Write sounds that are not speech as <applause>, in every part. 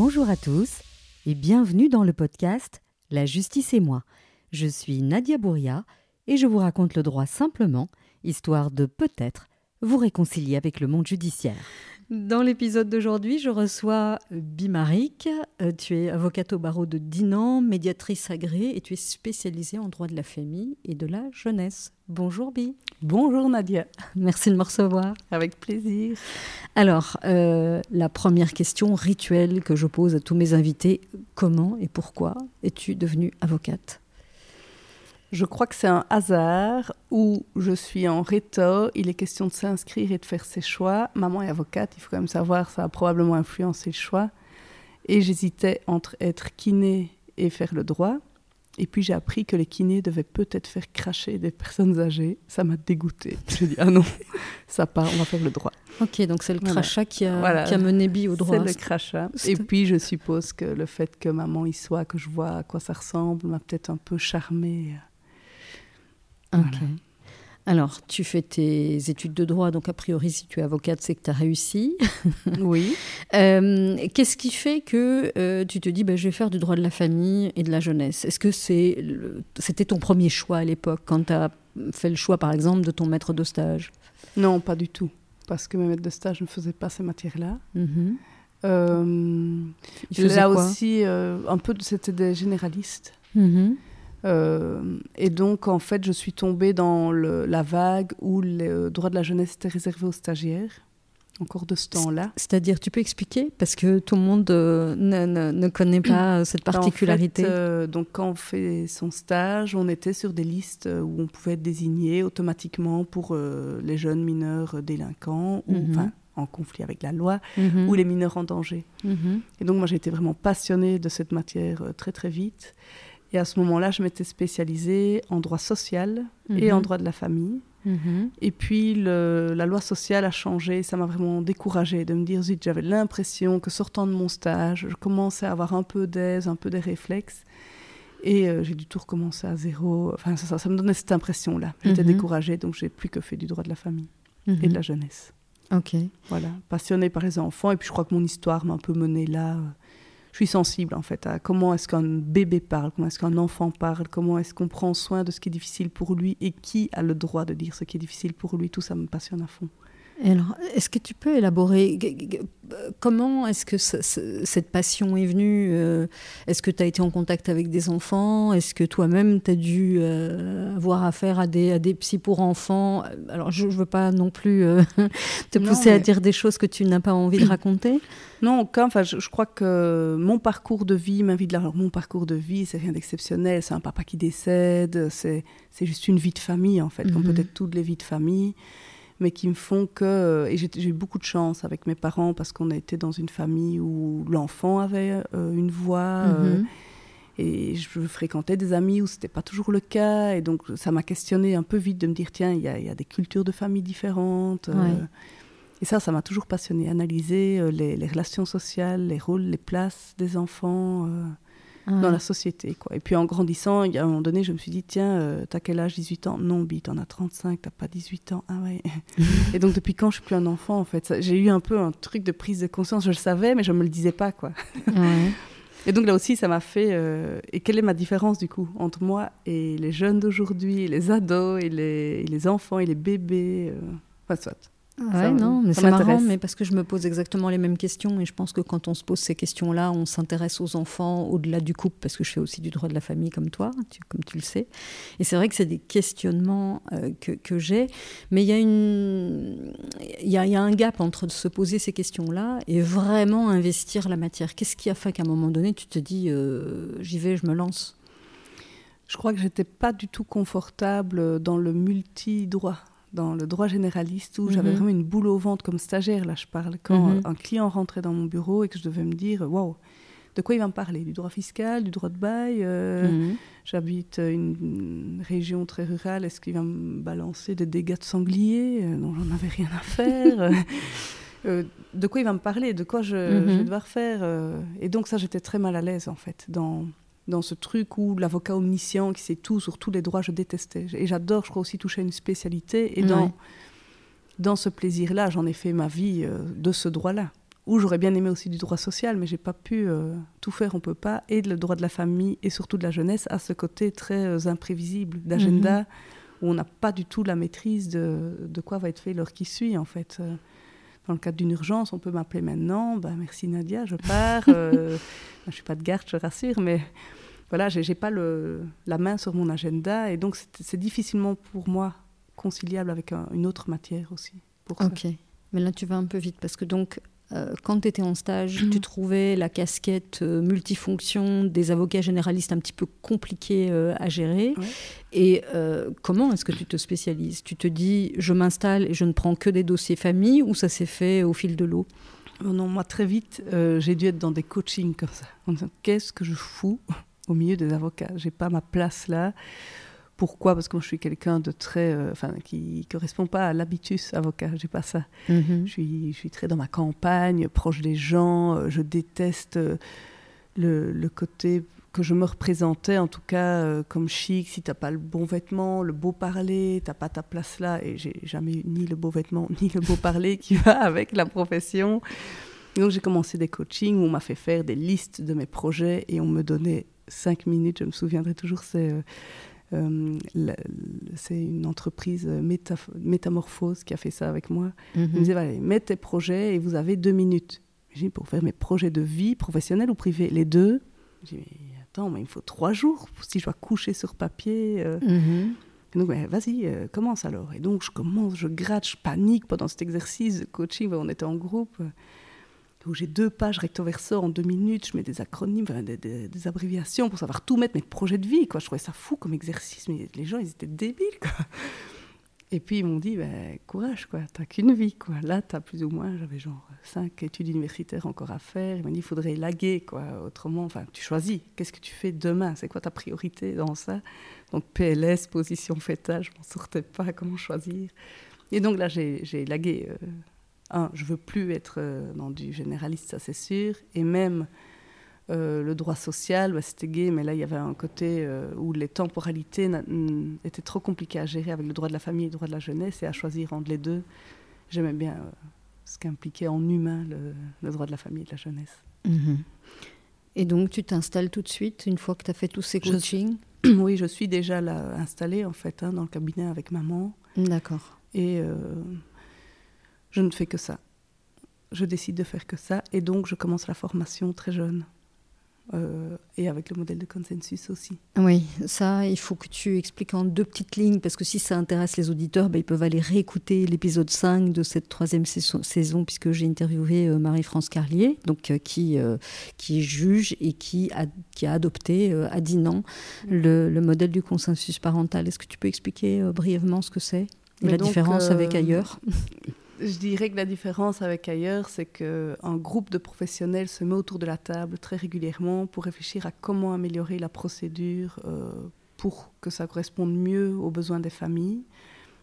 Bonjour à tous et bienvenue dans le podcast La justice et moi. Je suis Nadia Bouria et je vous raconte le droit simplement, histoire de peut-être vous réconcilier avec le monde judiciaire. Dans l'épisode d'aujourd'hui, je reçois Bimarik. Euh, tu es avocate au barreau de Dinan, médiatrice agréée et tu es spécialisée en droit de la famille et de la jeunesse. Bonjour Bi. Bonjour Nadia. Merci de me recevoir. Avec plaisir. Alors, euh, la première question rituelle que je pose à tous mes invités, comment et pourquoi es-tu devenue avocate? Je crois que c'est un hasard où je suis en réto, il est question de s'inscrire et de faire ses choix. Maman est avocate, il faut quand même savoir, ça a probablement influencé le choix. Et j'hésitais entre être kiné et faire le droit. Et puis j'ai appris que les kinés devaient peut-être faire cracher des personnes âgées. Ça m'a dégoûté. J'ai dit ah non, <laughs> ça part, on va faire le droit. Ok, donc c'est le crachat qui, a, qui, a, mené Bi au droit. C'est le crachat. Et puis je suppose que le fait que maman y soit, que je vois à quoi ça ressemble, m'a peut-être un peu charmée. Ok. Alors, tu fais tes études de droit, donc a priori, si tu es avocate, c'est que tu as réussi. <laughs> Oui. Euh, qu'est-ce qui fait que euh, tu te dis, bah, je vais faire du droit de la famille et de la jeunesse? Est-ce que c'était ton premier choix à l'époque, quand tu as fait le choix, par exemple, de ton maître de stage? Non, pas du tout. Parce que mes maîtres de stage ne faisaient pas ces matières-là. Mhm. Euh, là aussi, un peu, c'était des généralistes. Mhm. Euh, et donc, en fait, je suis tombée dans la vague où le droit de la jeunesse était réservé aux stagiaires, encore de ce temps-là. C'est-à-dire, tu peux expliquer? Parce que tout le monde euh, ne, ne, connaît pas cette particularité. En fait, euh, donc, quand on fait son stage, on était sur des listes où on pouvait être désigné automatiquement pour les jeunes mineurs délinquants, ou mhm. enfin en conflit avec la loi, mhm. ou les mineurs en danger. Mhm. Et donc, moi, j'ai été vraiment passionnée de cette matière très, très vite. Et à ce moment-là, je m'étais spécialisée en droit social et en Mhm. droit de la famille. Mhm. Et puis, le- la loi sociale a changé. Ça m'a vraiment découragée de me dire, zut, j'avais l'impression que sortant de mon stage, je commençais à avoir un peu d'aise, un peu des réflexes. Et euh, j'ai dû tout recommencer à zéro. Enfin, ça, ça, ça me donnait cette impression-là. J'étais Mhm. découragée, donc j'ai plus que fait du droit de la famille et de la jeunesse. Ok. Voilà, passionnée par les enfants. Et puis, je crois que mon histoire m'a un peu menée là. euh, suis sensible, en fait, à comment est-ce qu'un bébé parle, comment est-ce qu'un enfant parle, comment est-ce qu'on prend soin de ce qui est difficile pour lui et qui a le droit de dire ce qui est difficile pour lui. Tout ça me passionne à fond. Alors, est-ce que tu peux élaborer comment est-ce que ce- ce- cette passion est venue euh, Est-ce que tu as été en contact avec des enfants Est-ce que toi-même tu as dû euh, avoir affaire à des, à des psys pour enfants? Alors, je ne veux pas non plus euh, <laughs> te Non, pousser à dire des choses que tu n'as pas envie de <clears throat> raconter? Non, aucun. Enfin, je, je crois que mon parcours de vie. Alors, mon parcours de vie, c'est rien d'exceptionnel. C'est un papa qui décède. C'est c'est juste une vie de famille, en fait, comme Mhm. peut-être toutes les vies de famille, mais qui me font que. Et j'ai eu beaucoup de chance avec mes parents parce qu'on a été dans une famille où l'enfant avait euh, une voix. euh, Mhm. et je fréquentais des amis où c'était pas toujours le cas. Et donc, ça m'a questionné un peu vite de me dire tiens, il y, a- il y a des cultures de famille différentes. euh, et ça, ça m'a toujours passionné, analyser euh, les, les relations sociales, les rôles, les places des enfants dans la société. Quoi. Et puis en grandissant, a un moment donné, je me suis dit, tiens, euh, t'as quel âge? 18 ans? Non, Bi, t'en as 35, t'as pas 18 ans. Ah ouais. <laughs> et donc depuis quand je suis plus un enfant, en fait? J'ai eu un peu un truc de prise de conscience, je le savais, mais je me le disais pas. quoi. ouais. Et donc là aussi, ça m'a fait... euh, Et quelle est ma différence, du coup, entre moi et les jeunes d'aujourd'hui, les ados, et les, et les enfants, et les bébés euh, Enfin, soit. Ouais, Ça, non, mais c'est marrant, mais parce que je me pose exactement les mêmes questions et je pense que quand on se pose ces questions-là, on s'intéresse aux enfants au-delà du couple, parce que je fais aussi du droit de la famille comme toi, tu- comme tu le sais. Et c'est vrai que c'est des questionnements euh, que, que j'ai, mais il y, a une... il, y a, il y a un gap entre se poser ces questions-là et vraiment investir la matière. Qu'est-ce qui a fait qu'à un moment donné, tu te dis, euh, j'y vais, je me lance? Je crois que j'étais pas du tout confortable dans le multi-droit, dans le droit généraliste, où j'avais Mhm. vraiment une boule au ventre comme stagiaire, là je parle, quand Mhm. un client rentrait dans mon bureau et que je devais me dire, waouh, de quoi il va me parler? Du droit fiscal, du droit de bail euh, Mhm. J'habite une, une région très rurale, est-ce qu'il va me balancer des dégâts de sanglier? Euh, dont j'en avais rien à faire <laughs> Euh, De quoi il va me parler? De quoi je, Mhm. je vais devoir faire euh, Et donc ça, j'étais très mal à l'aise en fait, dans, dans ce truc où l'avocat omniscient qui sait tout sur tous les droits, je détestais. Et j'adore, je crois aussi toucher à une spécialité. Et dans, Ouais. dans ce plaisir-là, j'en ai fait ma vie euh, de ce droit-là, où j'aurais bien aimé aussi du droit social, mais j'ai pas pu euh, tout faire, on peut pas. Et le droit de la famille et surtout de la jeunesse a ce côté très euh, imprévisible d'agenda, mhm. où on n'a pas du tout la maîtrise de, de, quoi va être fait l'heure qui suit, en fait. Dans le cadre d'une urgence, on peut m'appeler maintenant, bah, merci Nadia, je pars. <laughs> je ne suis pas de garde, je rassure, mais voilà, j'ai pas le, la main sur mon agenda, et donc c'est difficilement pour moi conciliable avec une autre matière aussi. Pour ok, mais là tu vas un peu vite, parce que donc euh, quand tu étais en stage, <clears throat> tu trouvais la casquette euh, multifonction des avocats généralistes un petit peu compliquée euh, à gérer. Et comment est-ce que tu te spécialises? Tu te dis, je m'installe et je ne prends que des dossiers famille ou ça s'est fait au fil de l'eau? Oh Non, moi très vite, j'ai dû être dans des coachings comme ça. qu'est-ce que je fous? Au milieu des avocats J'ai pas ma place là. Pourquoi? Parce que moi, je suis quelqu'un de très, euh, enfin, qui correspond pas à l'habitus avocat. J'ai pas ça. Mhm. je, suis, je suis très dans ma campagne, proche des gens. Euh, je déteste euh, le, le, côté que je me représentais, en tout cas, comme chic. Si t'as pas le bon vêtement, le beau parler, t'as pas ta place là. Et j'ai jamais eu ni le beau vêtement <laughs> ni le beau parler qui va avec la profession. donc j'ai commencé des coachings où on m'a fait faire des listes de mes projets et on me donnait cinq minutes. Je me souviendrai toujours. C'est euh, c'est une entreprise euh, Métamorphose qui a fait ça avec moi. Il me mhm. disait, allez, mets tes projets et vous avez deux minutes. J'ai dit, pour faire mes projets de vie, professionnelle ou privée Les deux. J'ai dit, attends, mais il me faut trois jours si je dois coucher sur papier. Euh. Mhm. Donc, vas-y, commence alors. Et donc, je commence, je gratte, je panique pendant cet exercice de coaching. On était en groupe où j'ai deux pages recto verso en deux minutes, je mets des acronymes, des, abréviations pour savoir tout mettre, mes projets de vie. Quoi. Je trouvais ça fou comme exercice, mais les gens, ils étaient débiles. Quoi. Et puis ils m'ont dit, ben, courage, quoi, t'as qu'une vie. Quoi. Là, t'as plus ou moins, j'avais genre cinq études universitaires encore à faire. Ils m'ont dit, il faudrait laguer, quoi. autrement, enfin, tu choisis, qu'est-ce que tu fais demain? C'est quoi ta priorité dans ça? Donc PLS, position fétale, je m'en sortais pas, comment choisir? Et donc là, j'ai lagué. Euh, un, je veux plus être euh, dans du généraliste, ça c'est sûr, et même euh, le droit social, bah, c'était gay, mais là il y avait un côté euh, où les temporalités étaient trop compliquées à gérer avec le droit de la famille et le droit de la jeunesse, et à choisir entre les deux, j'aimais bien ce qu'impliquait en humain le, droit de la famille et de la jeunesse. Mhm. Et donc tu t'installes tout de suite une fois que tu as fait tous ces coachings? <clears throat> Oui, je suis déjà là, installée en fait hein, dans le cabinet avec maman. D'accord. Et je ne fais que ça. Je décide de faire que ça et donc je commence la formation très jeune. Euh, et avec le modèle de consensus aussi. Oui, ça, il faut que tu expliques en deux petites lignes, parce que si ça intéresse les auditeurs, ben, ils peuvent aller réécouter l'épisode 5 de cette troisième saison, puisque j'ai interviewé euh, Marie-France Carlier, donc, euh, qui, qui juge et qui a, qui a adopté à Dinan le, le, modèle du consensus parental. Est-ce que tu peux expliquer brièvement ce que c'est et la différence avec ailleurs? <laughs> je dirais que la différence avec ailleurs, c'est qu'un groupe de professionnels se met autour de la table très régulièrement pour réfléchir à comment améliorer la procédure euh, pour que ça corresponde mieux aux besoins des familles.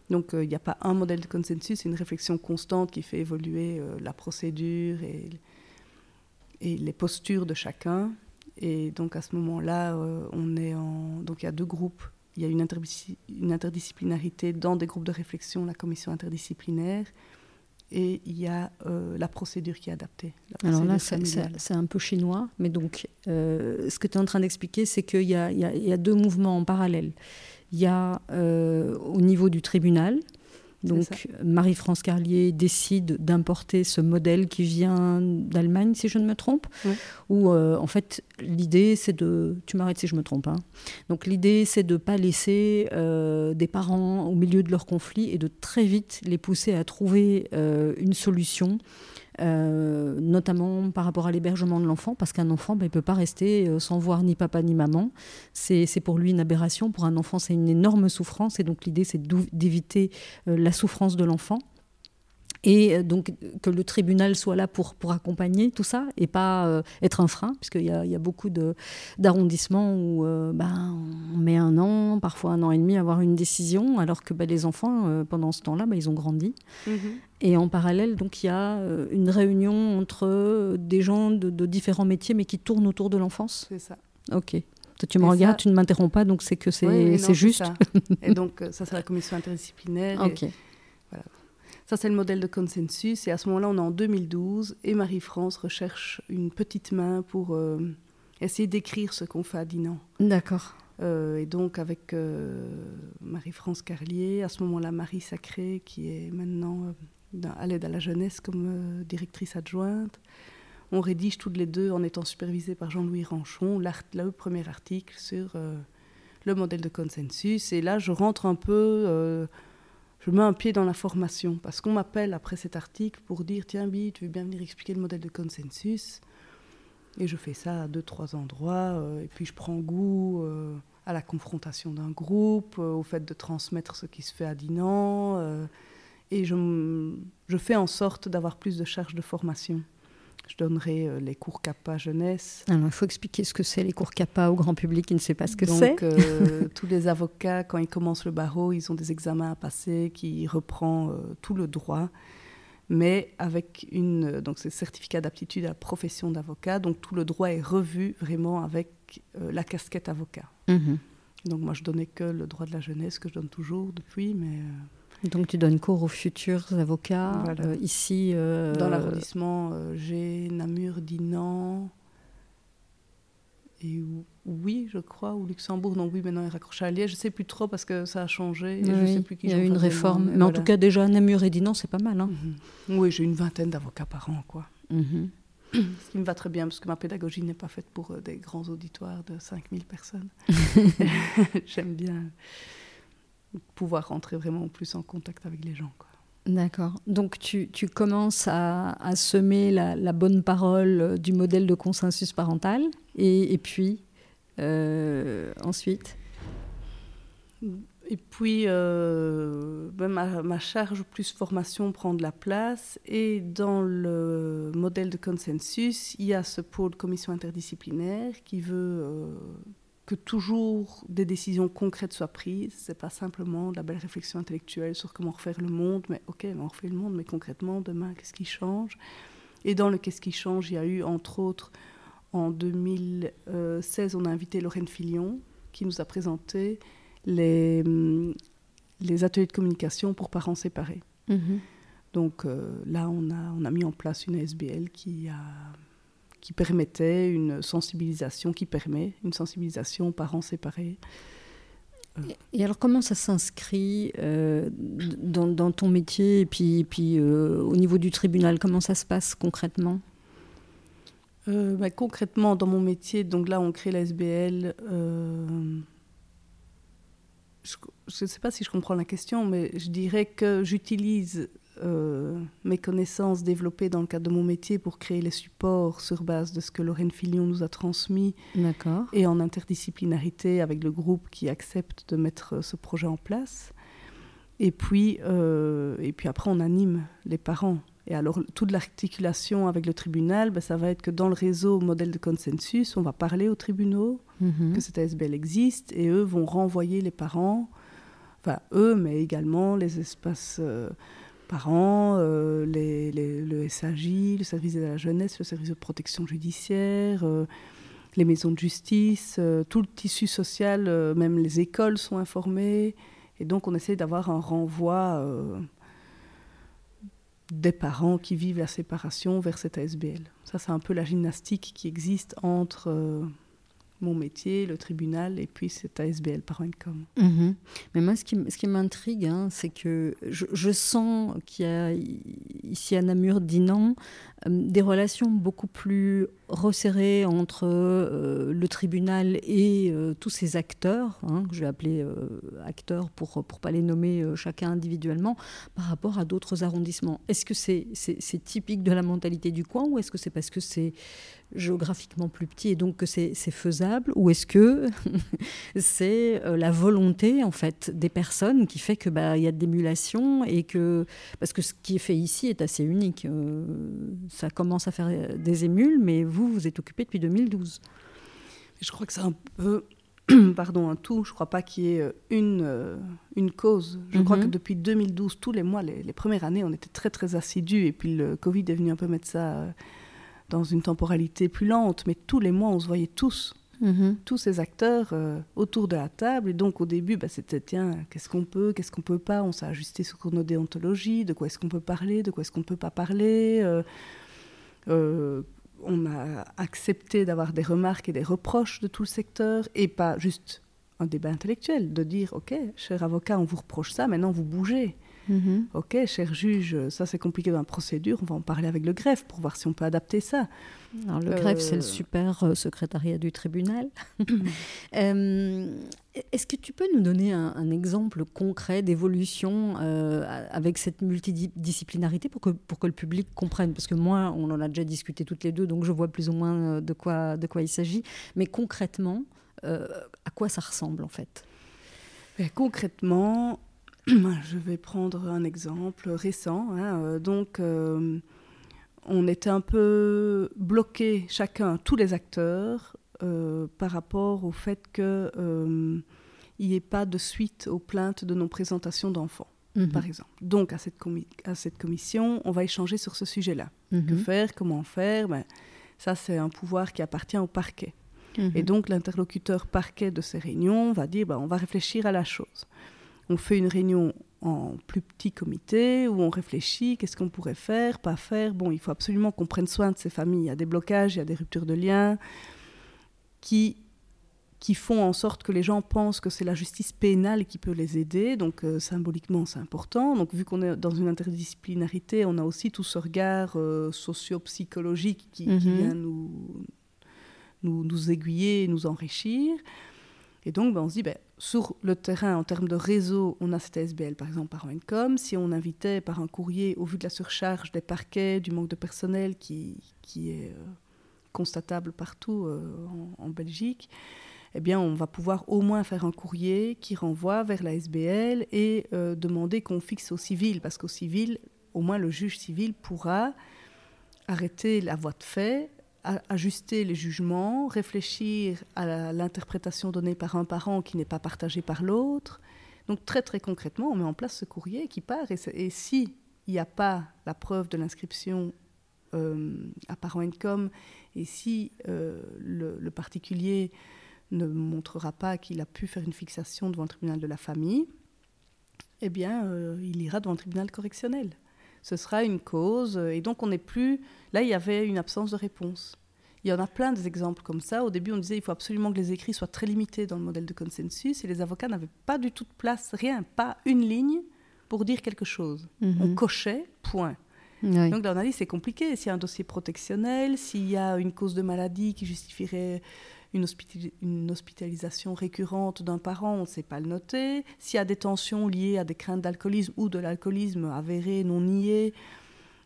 Donc euh, il n'y a pas un modèle de consensus, c'est une réflexion constante qui fait évoluer euh, la procédure et, les postures de chacun. Et donc à ce moment-là, on est. Donc il y a deux groupes. Il y a une interdisciplinarité dans des groupes de réflexion, la commission interdisciplinaire, et il y a euh, la procédure qui est adaptée. Alors là, c'est un peu chinois, mais donc euh, ce que tu es en train d'expliquer, c'est qu'il y, y, a deux mouvements en parallèle. Il y a euh, au niveau du tribunal, donc Marie-France Carlier décide d'importer ce modèle qui vient d'Allemagne, si je ne me trompe, où euh, en fait l'idée c'est de... Tu m'arrêtes si je me trompe. Hein. Donc l'idée c'est de ne pas laisser euh, des parents au milieu de leur conflit et de très vite les pousser à trouver euh, une solution euh, notamment par rapport à l'hébergement de l'enfant, parce qu'un enfant, ben, il ne peut pas rester euh, sans voir ni papa ni maman. C'est pour lui une aberration. Pour un enfant, c'est une énorme souffrance. Et donc l'idée, c'est d'éviter euh, la souffrance de l'enfant et donc que le tribunal soit là pour, pour accompagner tout ça et pas être un frein, puisqu'il y a, y a beaucoup d'arrondissements où ben, on met un an, parfois un an et demi à avoir une décision, alors que ben, les enfants, pendant ce temps-là, ben, ils ont grandi. Mm-hmm. Et en parallèle, donc, il y a euh, une réunion entre euh, des gens de, différents métiers, mais qui tournent autour de l'enfance. C'est ça. Ok. Toi, tu me regardes, tu ne m'interromps pas, donc c'est que c'est juste. et donc, euh, ça, c'est la commission interdisciplinaire. Ok. voilà. Ça, c'est le modèle de consensus. Et à ce moment-là, on est en 2012 et Marie-France recherche une petite main pour euh, essayer d'écrire ce qu'on fait à Dinan. D'accord. Euh, et donc, avec euh, Marie-France Carlier, à ce moment-là, Marie Sacré, qui est maintenant à l'aide à la jeunesse comme directrice adjointe. On rédige toutes les deux en étant supervisées par Jean-Louis Ranchon le premier article sur le modèle de consensus. Et là, je rentre un peu je mets un pied dans la formation parce qu'on m'appelle après cet article pour dire tiens Bi, tu veux bien venir expliquer le modèle de consensus et je fais ça à deux trois endroits euh, et puis je prends goût euh, à la confrontation d'un groupe, euh, au fait de transmettre ce qui se fait à Dinan et je, je fais en sorte d'avoir plus de charges de formation. Je donnerai euh, les cours CAPA jeunesse. Alors, il faut expliquer ce que c'est les cours CAPA au grand public qui ne sait pas ce que c'est. Donc, euh, <laughs> tous les avocats, quand ils commencent le barreau, ils ont des examens à passer qui reprend euh, tout le droit, mais avec une donc c'est certificat d'aptitude à la profession d'avocat. Donc tout le droit est revu vraiment avec la casquette avocat. Mhm. Donc moi, je donnais que le droit de la jeunesse que je donne toujours depuis, mais donc tu donnes cours aux futurs avocats euh, ici euh, Dans l'arrondissement euh, j'ai Namur, Dinan et oui, je crois, ou Luxembourg. Non, oui, maintenant il raccroche à Liège. Je ne sais plus trop parce que ça a changé. je sais plus qui il y a eu une réforme. Mais, en tout cas, déjà, Namur et Dinan, c'est pas mal. Hein. Mhm. Oui, j'ai une vingtaine d'avocats par an. quoi. Mhm. Ce qui me va très bien parce que ma pédagogie n'est pas faite pour des grands auditoires de 5000 personnes. <laughs> <laughs> J'aime bien pouvoir rentrer vraiment plus en contact avec les gens. D'accord. Donc tu, tu commences à, à semer la, la, bonne parole euh, du modèle de consensus parental et, et puis euh, ensuite? Et puis euh, ben, ma, ma, charge plus formation prend de la place et dans le modèle de consensus, il y a ce pôle commission interdisciplinaire qui veut que toujours des décisions concrètes soient prises. C'est pas simplement de la belle réflexion intellectuelle sur comment refaire le monde, mais ok, on refait le monde, mais concrètement, demain, qu'est-ce qui change? Et dans le qu'est-ce qui change, il y a eu, entre autres, en 2016, on a invité Lorraine Filion, qui nous a présenté les, les ateliers de communication pour parents séparés. Mm-hmm. Donc euh, là, on a, on a mis en place une SBL qui a qui permettait une sensibilisation, qui permet une sensibilisation aux parents séparés. Et alors comment ça s'inscrit euh, dans, ton métier et puis, puis euh, au niveau du tribunal, comment ça se passe concrètement? Euh, bah, Concrètement, dans mon métier, donc là on crée la SBL. je ne sais pas si je comprends la question, mais je dirais que j'utilise euh, mes connaissances développées dans le cadre de mon métier pour créer les supports sur base de ce que Lorraine Filion nous a transmis. Et en interdisciplinarité avec le groupe qui accepte de mettre ce projet en place. Et puis, euh, et puis après, on anime les parents. Et alors, toute l'articulation avec le tribunal, ben, ça va être que dans le réseau modèle de consensus, on va parler aux tribunaux mhm. que cette ASBL existe et eux vont renvoyer les parents, enfin eux, mais également les espaces. Euh, parents, euh, les, le SAJ, le service de la jeunesse, le service de protection judiciaire, euh, les maisons de justice, euh, tout le tissu social, même les écoles sont informées. Et donc on essaie d'avoir un renvoi des parents qui vivent la séparation vers cette ASBL. Ça, c'est un peu la gymnastique qui existe entre mon métier, le tribunal et puis cet ASBL Parent.com. Mhm. Mais moi, ce qui, m'intrigue, hein, c'est que je, sens qu'il y a ici à Namur, Dinan, euh, des relations beaucoup plus resserrées entre euh, le tribunal et euh, tous ces acteurs, hein, que je vais appeler acteurs pour ne pas les nommer chacun individuellement, par rapport à d'autres arrondissements. Est-ce que c'est c'est typique de la mentalité du coin ou est-ce que c'est parce que c'est géographiquement plus petit et donc que c'est faisable ou est-ce que <laughs> c'est la volonté en fait des personnes qui fait que bah il y a de l'émulation et que parce que ce qui est fait ici est assez unique ça commence à faire euh, des émules, mais vous, vous êtes occupé depuis 2012. Je crois que c'est un peu, <clears throat> pardon, un tout. Je ne crois pas qu'il y ait euh, une, euh, une cause. Je crois que mhm. depuis 2012, tous les mois, les, premières années, on était très très assidus. Et puis le Covid est venu un peu mettre ça dans une temporalité plus lente. Mais tous les mois, on se voyait tous Mhm. Tous ces acteurs euh, autour de la table. Et donc, au début, bah, c'était tiens, qu'est-ce qu'on peut, qu'est-ce qu'on peut pas? On s'est ajusté sur nos déontologies, de quoi est-ce qu'on peut parler, de quoi est-ce qu'on ne peut pas parler? Euh, euh, on a accepté d'avoir des remarques et des reproches de tout le secteur et pas juste un débat intellectuel, de dire ok, cher avocat, on vous reproche ça, maintenant vous bougez. Mhm. Ok, cher juge, ça c'est compliqué dans la procédure, on va en parler avec le greffe pour voir si on peut adapter ça. Alors, le greffe, c'est le euh, super euh, secrétariat du tribunal. <coughs> <coughs> Euh, est-ce que tu peux nous donner un, exemple concret d'évolution avec cette multidisciplinarité pour que, pour que le public comprenne? Parce que moi, on en a déjà discuté toutes les deux, donc je vois plus ou moins de quoi, de quoi il s'agit. Mais concrètement, à quoi ça ressemble en fait? Ben, Concrètement, <clears throat> je vais prendre un exemple récent. Hein, donc on était un peu bloqués, chacun, tous les acteurs, euh, par rapport au fait qu'il euh, n'y ait pas de suite aux plaintes de non-présentation d'enfants, mhm. par exemple. Donc, à cette, à cette, commission, on va échanger sur ce sujet-là. Que mhm. faire Comment faire? Ben, Ça, c'est un pouvoir qui appartient au parquet. Mhm. Et donc, l'interlocuteur parquet de ces réunions va dire ben, on va réfléchir à la chose. On fait une réunion en plus petit comité où on réfléchit, qu'est-ce qu'on pourrait faire, pas faire. Bon, il faut absolument qu'on prenne soin de ces familles. Il y a des blocages, il y a des ruptures de liens qui, qui font en sorte que les gens pensent que c'est la justice pénale qui peut les aider. Donc, euh, symboliquement, c'est important. Donc, vu qu'on est dans une interdisciplinarité, on a aussi tout ce regard euh, socio-psychologique qui, qui, mhm. vient nous, nous, nous aiguiller, nous enrichir. Et donc, ben, on se dit, ben, sur le terrain, en termes de réseau, on a cette SBL, par exemple, par ONCOM. Si on invitait par un courrier, au vu de la surcharge des parquets, du manque de personnel qui, qui est euh, constatable partout euh, en, Belgique, eh bien, on va pouvoir au moins faire un courrier qui renvoie vers la SBL et euh, demander qu'on fixe au civil, parce qu'au civil, au moins le juge civil pourra arrêter la voie de fait ajuster les jugements, réfléchir à l'interprétation donnée par un parent qui n'est pas partagée par l'autre. Donc très très concrètement, on met en place ce courrier qui part et, et si il n'y a pas la preuve de l'inscription euh, à parent income et si euh, le, particulier ne montrera pas qu'il a pu faire une fixation devant le tribunal de la famille, eh bien, euh, il ira devant le tribunal correctionnel ce sera une cause. Et donc, on n'est plus. Là, il y avait une absence de réponse. Il y en a plein d'exemples comme ça. Au début, on disait il faut absolument que les écrits soient très limités dans le modèle de consensus. Et les avocats n'avaient pas du tout de place, rien, pas une ligne pour dire quelque chose. Mhm. On cochait, point. Donc là, on c'est compliqué. S'il y a un dossier protectionnel, s'il y a une cause de maladie qui justifierait une, hospitalisation récurrente d'un parent, on ne sait pas le noter. S'il y a des tensions liées à des craintes d'alcoolisme ou de l'alcoolisme avéré, non nié,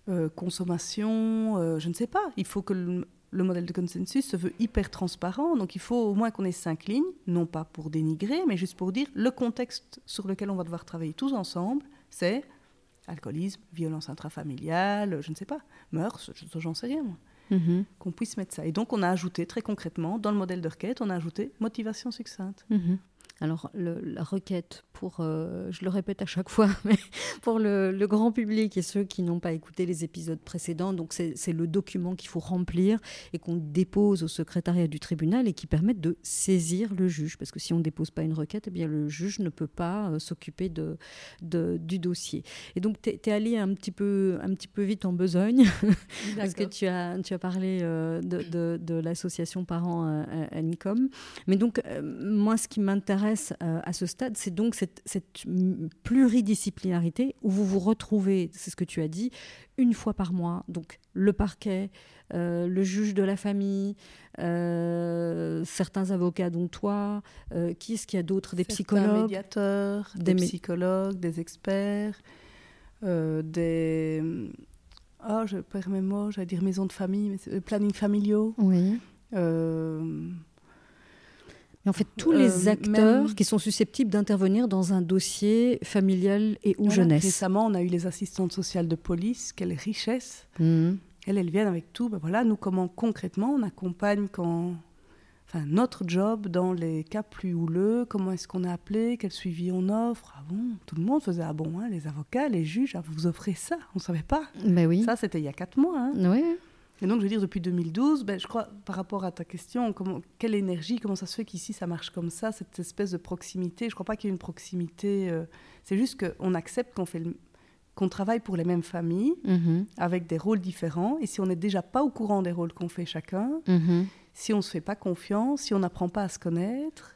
euh, consommation, euh, je ne sais pas. Il faut que le, modèle de consensus se veut hyper transparent, donc il faut au moins qu'on ait cinq lignes, non pas pour dénigrer, mais juste pour dire le contexte sur lequel on va devoir travailler tous ensemble, c'est alcoolisme, violence intrafamiliale, je ne sais pas, mœurs, j'en sais rien moi. Mhm. qu'on puisse mettre ça. Et donc, on a ajouté très concrètement, dans le modèle de requête, on a ajouté motivation succincte. Mhm. Alors, la requête, pour, euh, je le répète à chaque fois, <laughs> mais pour le, grand public et ceux qui n'ont pas écouté les épisodes précédents, donc c'est le document qu'il faut remplir et qu'on dépose au secrétariat du tribunal et qui permet de saisir le juge. Parce que si on ne dépose pas une requête, eh bien, le juge ne peut pas euh, s'occuper de, du dossier. Et donc, tu es, allé un petit, peu, un petit peu vite en besogne, <laughs> parce que tu as, tu as parlé euh, de, de, l'association Parents Income. Mais donc, moi, ce qui m'intéresse, euh, à ce stade, c'est donc cette, pluridisciplinarité où vous vous retrouvez, c'est ce que tu as dit, une fois par mois, donc le parquet, euh, le juge de la famille, euh, certains avocats dont toi, qui est-ce qu'il y a d'autres Des psychologues Des médiateurs, des, psychologues, des experts, des... Oh, je perds mes mots, j'allais dire maison de famille, mais planning familiaux. Oui en fait, tous les euh, acteurs qui sont susceptibles d'intervenir dans un dossier familial et ou jeunesse. Récemment, on a eu les assistantes sociales de police, quelle richesse. Mmh. Elles, elles viennent avec tout. Ben voilà, nous, comment concrètement on accompagne quand... Enfin, notre job dans les cas plus houleux, comment est-ce qu'on a appelé, quel suivi on offre? Ah bon, tout le monde faisait ah bon, hein, les avocats, les juges, ah, vous offrez ça, on ne savait pas. Ben oui. Ça, c'était il y a quatre mois. Hein. Oui. Et donc, je veux dire, depuis 2012, ben, je crois, par rapport à ta question, comment, quelle énergie, comment ça se fait qu'ici ça marche comme ça, cette espèce de proximité? Je ne crois pas qu'il y ait une proximité. Euh, c'est juste qu'on accepte qu'on fait qu'on travaille pour les mêmes familles, mm-hmm. avec des rôles différents. Et si on n'est déjà pas au courant des rôles qu'on fait chacun, mm-hmm. si on ne se fait pas confiance, si on n'apprend pas à se connaître,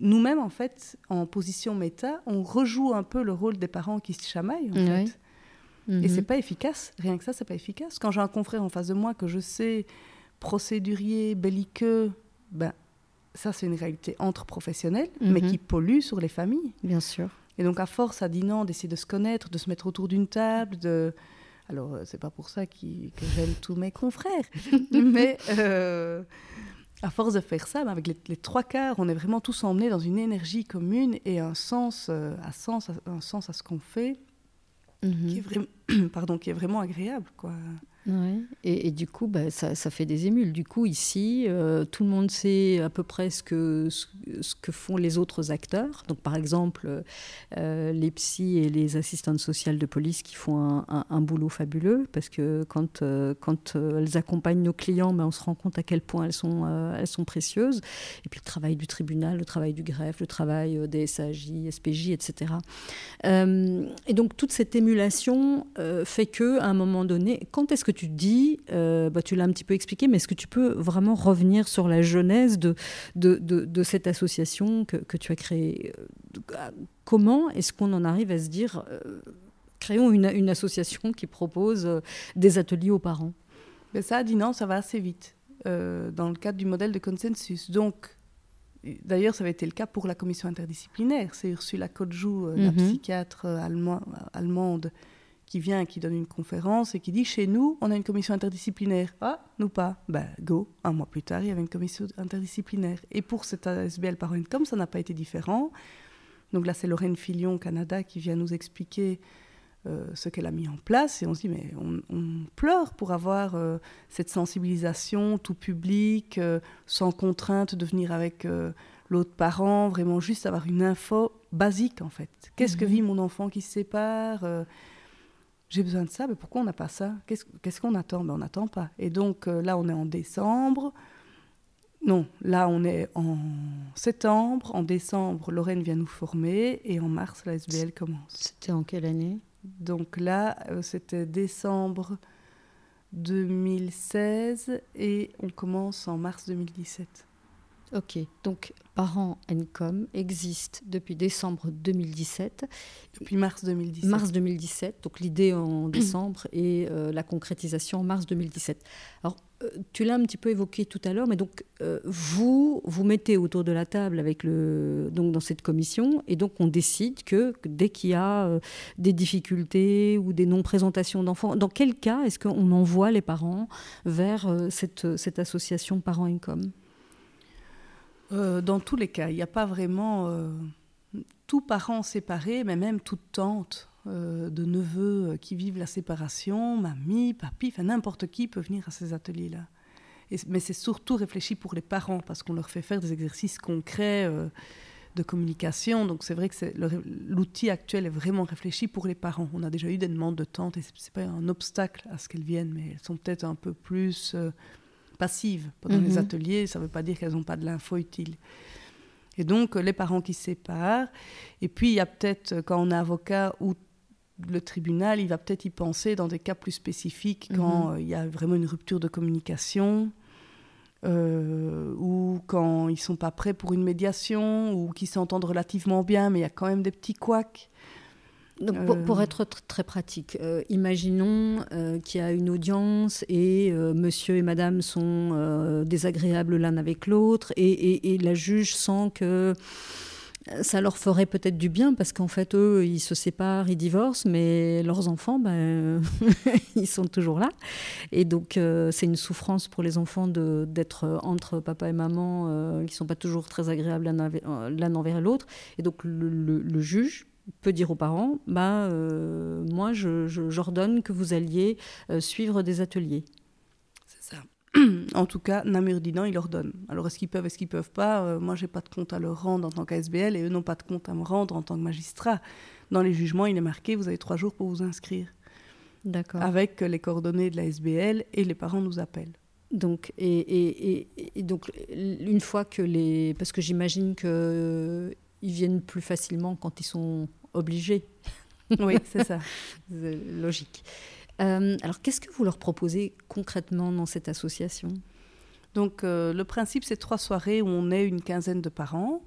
nous-mêmes, en fait, en position méta, on rejoue un peu le rôle des parents qui se chamaillent, en fait. Et mhm. c'est pas efficace. Rien que ça, c'est pas efficace. Quand j'ai un confrère en face de moi que je sais procédurier, belliqueux, ben, ça, c'est une réalité entre professionnels, mais mhm. qui pollue sur les familles. Bien sûr. Et donc, à force, à non, d'essayer de se connaître, de se mettre autour d'une table, de. Alors, euh, c'est pas pour ça que j'aime tous mes confrères, <laughs> mais euh, à force de faire ça, ben, avec les, trois quarts, on est vraiment tous emmenés dans une énergie commune et un sens, euh, à sens, un sens à ce qu'on fait qui, est mhm. <clears throat> pardon, qui est vraiment agréable. Quoi. Et, du coup, bah, ça, fait des émules. Du coup, ici, euh, tout le monde sait à peu près ce que, font les autres acteurs. Donc, par exemple, euh, les psys et les assistantes sociales de police qui font un, boulot fabuleux, parce que quand, euh, elles accompagnent nos clients, ben, on se rend compte à quel point elles sont, elles sont précieuses. Et puis, le travail du tribunal, le travail du greffe, le travail des SAJ, SPJ, etc. et donc, toute cette émulation fait que, à un moment donné, quand est-ce que tu dis, euh, bah, tu l'as un petit peu expliqué, mais est-ce que tu peux vraiment revenir sur la genèse de, de, de, cette association que, que, tu as créée euh, Comment est-ce qu'on en arrive à se dire, euh, créons une, une, association qui propose des ateliers aux parents? Mais Ça, dit non, ça va assez vite, dans le cadre du modèle de consensus. Donc, D'ailleurs, ça avait été le cas pour la commission interdisciplinaire. C'est Ursula Kodjou, la mhm. psychiatre allemande, qui vient, qui donne une conférence et qui dit chez nous, on a une commission interdisciplinaire. Ah, nous pas. Ben, go. Un mois plus tard, il y avait une commission interdisciplinaire. Et pour cette ASBL par comme ça n'a pas été différent. Donc là, c'est Lorraine Filion, Canada, qui vient nous expliquer euh, ce qu'elle a mis en place. Et on se dit, mais on, pleure pour avoir euh, cette sensibilisation tout public, euh, sans contrainte de venir avec l'autre parent, vraiment juste avoir une info basique en fait. Qu'est-ce que mhm. vit mon enfant qui se sépare j'ai besoin de ça, mais pourquoi on n'a pas ça? Qu'est-ce qu'on attend? Ben, On n'attend pas. Et donc euh, là, on est en décembre. Non, là, on est en septembre. En décembre, Lorraine vient nous former. Et en mars, la SBL commence. C'était en quelle année? Donc là, euh, c'était décembre 2016 et on commence en mars 2017. Ok, donc Parents Com existe depuis décembre 2017. Depuis mars 2017. Mars 2017, donc l'idée en <clears throat> décembre et euh, la concrétisation en mars 2017. Alors, euh, tu l'as un petit peu évoqué tout à l'heure, mais donc euh, vous vous mettez autour de la table avec le donc dans cette commission et donc on décide que, dès qu'il y a des difficultés ou des non-présentations d'enfants, dans quel cas est-ce qu'on envoie les parents vers cette, cette association Parents Com? Euh, dans tous les cas, il n'y a pas vraiment euh, tout parent séparé, mais même toute tante euh, de neveux qui vivent la séparation, mamie, papy, enfin n'importe qui peut venir à ces ateliers-là. mais c'est surtout réfléchi pour les parents parce qu'on leur fait faire des exercices concrets de communication. Donc c'est vrai que l'outil actuel est vraiment réfléchi pour les parents. On a déjà eu des demandes de tantes et c'est pas un obstacle à ce qu'elles viennent, mais elles sont peut-être un peu plus passives pendant les mhm. ateliers, ça ne veut pas dire qu'elles n'ont pas de l'info utile. Et donc, les parents qui se séparent. Et puis, il y a peut-être, quand on est avocat ou le tribunal, il va peut-être y penser dans des cas plus spécifiques, quand mhm. euh, il y a vraiment une rupture de communication, euh, ou quand ils sont pas prêts pour une médiation, ou qui s'entendent relativement bien, mais il y a quand même des petits couacs. Donc, pour, euh. être très pratique, euh, imaginons euh, qu'il y a une audience et monsieur et madame sont désagréables l'un avec l'autre et, la juge sent que ça leur ferait peut-être du bien parce qu'en fait, eux, ils se séparent, ils divorcent, mais leurs enfants, ben, <laughs> ils sont toujours là. Et donc, c'est une souffrance pour les enfants d'être entre papa et maman qui ne sont pas toujours très agréables l'un envers l'autre. Et donc, le juge peut dire aux parents, bah, euh, moi, j'ordonne je, que vous alliez euh, suivre des ateliers. C'est ça. <clears throat> En tout cas, Namur dit non, il ordonne. Alors, est-ce qu'ils peuvent, est-ce qu'ils peuvent pas? Euh, Moi, j'ai pas de compte à leur rendre en tant qu'ASBL et eux n'ont pas de compte à me rendre en tant que magistrat. Dans les jugements, il est marqué, vous avez trois jours pour vous inscrire. D'accord. avec les coordonnées de la SBL et les parents nous appellent. Donc, et, et, et, donc, une fois que les. Parce que j'imagine qu'ils viennent plus facilement quand ils sont obligés. Oui, c'est ça. <laughs> logique. Euh, alors, qu'est-ce que vous leur proposez concrètement dans cette association? Donc, euh, le principe, c'est trois soirées où on est une quinzaine de parents.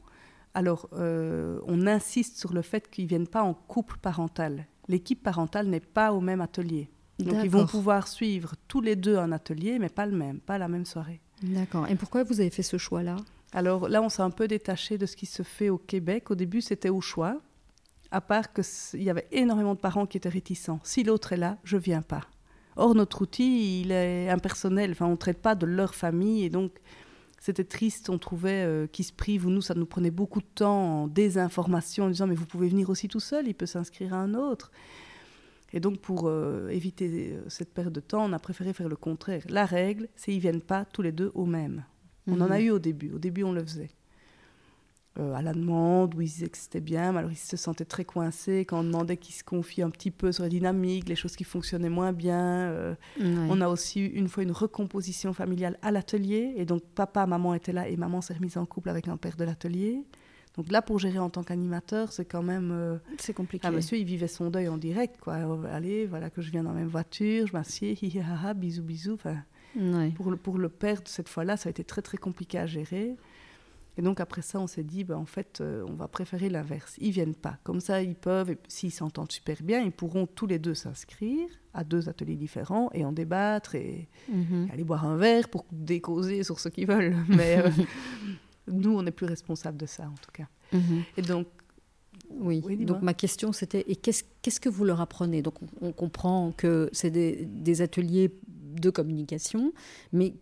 Alors, euh, on insiste sur le fait qu'ils ne viennent pas en couple parental. L'équipe parentale n'est pas au même atelier. Donc, ils vont pouvoir suivre tous les deux un atelier, mais pas le même, pas la même soirée. D'accord. Et pourquoi vous avez fait ce choix-là? Alors là, on s'est un peu détaché de ce qui se fait au Québec. Au début, c'était au choix, à part qu'il y avait énormément de parents qui étaient réticents. Si l'autre est là, je viens pas. Or, notre outil, il est impersonnel. Enfin, on ne traite pas de leur famille. Et donc, c'était triste. On trouvait euh, qu'ils se privent. Nous, ça nous prenait beaucoup de temps en désinformation, en disant Mais vous pouvez venir aussi tout seul, il peut s'inscrire à un autre. Et donc, pour euh, éviter euh, cette perte de temps, on a préféré faire le contraire. La règle, c'est qu'ils ne viennent pas tous les deux au même. On en a mhm. eu au début. Au début, on le faisait. Euh, à la demande, où ils disaient que c'était bien, mais alors ils se sentaient très coincés quand on demandait qu'ils se confient un petit peu sur la dynamique, les choses qui fonctionnaient moins bien. On a aussi eu une fois une recomposition familiale à l'atelier, et donc papa, maman étaient là, et maman s'est remise en couple avec un père de l'atelier. Donc là, pour gérer en tant qu'animateur, c'est quand même. Euh, c'est compliqué. Ah, monsieur, il vivait son deuil en direct, quoi. Allez, voilà que je viens dans la même voiture, je m'assieds, <laughs> hi, hi, ha, ha, bisous, bisous. Enfin, pour, le, pour le père, cette fois-là, ça a été très, très compliqué à gérer. Et donc après ça, on s'est dit, ben, en fait, euh, on va préférer l'inverse. Ils viennent pas. Comme ça, ils peuvent, s'ils s'entendent super bien, ils pourront tous les deux s'inscrire à deux ateliers différents et en débattre et, mhm. aller boire un verre pour décauser sur ce qu'ils veulent. <laughs> Mais euh, nous, on n'est plus responsable de ça, en tout cas. Mhm. Et donc, oui. donc ma question c'était et qu'est-ce que vous leur apprenez? Donc on, comprend que c'est des, ateliers de communication, mais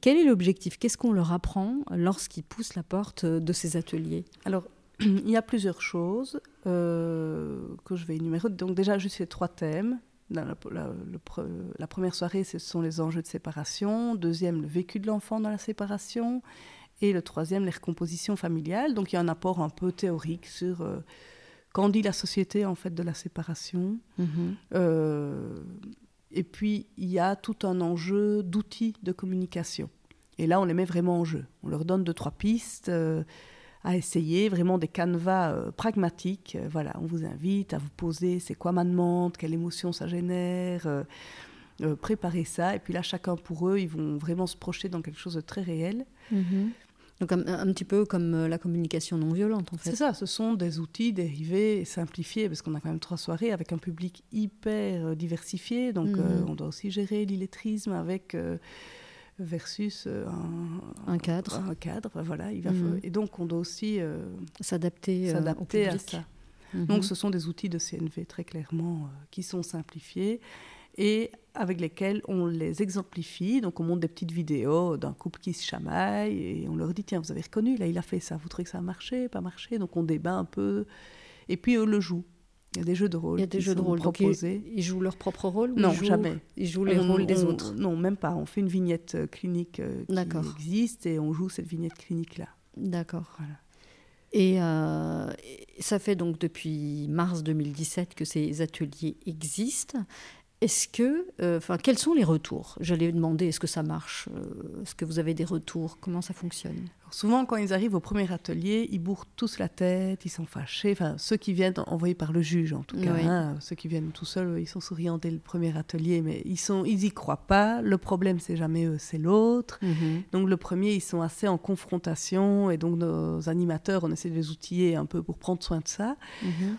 quel est l'objectif? Qu'est-ce qu'on leur apprend lorsqu'ils poussent la porte de ces ateliers? Alors <clears throat> il y a plusieurs choses euh, que je vais énumérer. Donc déjà juste ces trois thèmes. la, la, première soirée, ce sont les enjeux de séparation. Deuxième, le vécu de l'enfant dans la séparation. Et le troisième, les recompositions familiales. Donc il y a un apport un peu théorique sur euh, qu'en dit la société en fait de la séparation. Mhm. Euh, et puis il y a tout un enjeu d'outils de communication. Et là, on les met vraiment en jeu. On leur donne deux trois pistes euh, à essayer, vraiment des canevas pragmatiques. voilà, on vous invite à vous poser c'est quoi ma demande, quelle émotion ça génère. préparer ça et puis là chacun pour eux ils vont vraiment se projeter dans quelque chose de très réel mhm. Donc un, petit peu comme euh, la communication non violente en fait. C'est ça, ce sont des outils dérivés et simplifiés parce qu'on a quand même trois soirées avec un public hyper euh, diversifié, donc euh, mhm. on doit aussi gérer l'illettrisme avec versus un, cadre. Un cadre, voilà. Il va mhm. Et donc on doit aussi s'adapter à ça. Mhm. Donc ce sont des outils de CNV très clairement qui sont simplifiés et avec lesquels on les exemplifie. Donc on montre des petites vidéos d'un couple qui se chamaille et on leur dit tiens, vous avez reconnu, là il a fait ça, vous trouvez que ça a marché, pas marché Donc on débat un peu et puis eux le jouent. Il y a des jeux de rôle. Il y a des jeux de rôle proposés. ils, jouent leur propre rôle Non, jamais. Ils jouent les rôles des autres? Non, même pas. On fait une vignette euh, clinique euh, qui existe et on joue cette vignette clinique-là. D'accord. Voilà. Et euh, ça fait donc depuis mars 2017 que ces ateliers existent. Est-ce que, euh, enfin, quels sont les retours? J'allais demander, est-ce que ça marche euh, Est-ce que vous avez des retours? Comment ça fonctionne? Souvent, quand ils arrivent au premier atelier, ils bourrent tous la tête, ils sont fâchés. Enfin, ceux qui viennent envoyés par le juge, en tout cas. Hein, ceux qui viennent tout seuls, ils sont souriants dès le premier atelier, mais ils sont, ils y croient pas. Le problème, c'est jamais eux, c'est l'autre. Mhm. Donc le premier, ils sont assez en confrontation, et donc nos animateurs, on essaie de les outiller un peu pour prendre soin de ça. Mhm.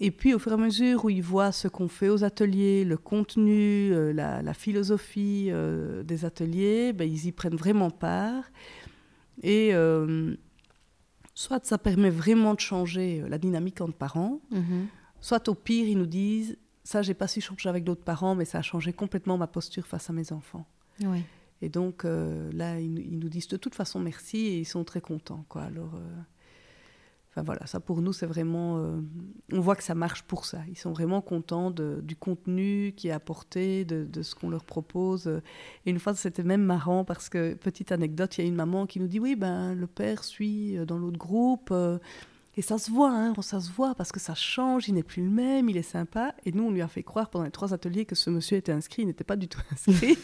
Et puis, au fur et à mesure où ils voient ce qu'on fait aux ateliers, le contenu, euh, la, philosophie euh, des ateliers, ben, ils y prennent vraiment part. Et euh, soit ça permet vraiment de changer la dynamique entre parents, mhm. soit au pire, ils nous disent Ça, j'ai pas su changer avec d'autres parents, mais ça a changé complètement ma posture face à mes enfants. Et donc, là, ils, nous disent de toute façon merci et ils sont très contents. Quoi. Alors voilà, ça pour nous, c'est vraiment. Euh, on voit que ça marche pour ça. Ils sont vraiment contents du contenu qui est apporté, de, ce qu'on leur propose. Et une fois, c'était même marrant parce que, petite anecdote, il y a une maman qui nous dit Oui, ben, le père suit euh, dans l'autre groupe. Euh, Et ça se voit, hein, ça se voit parce que ça change, il n'est plus le même, il est sympa. Et nous, on lui a fait croire pendant les trois ateliers que ce monsieur était inscrit, il n'était pas du tout <laughs> inscrit.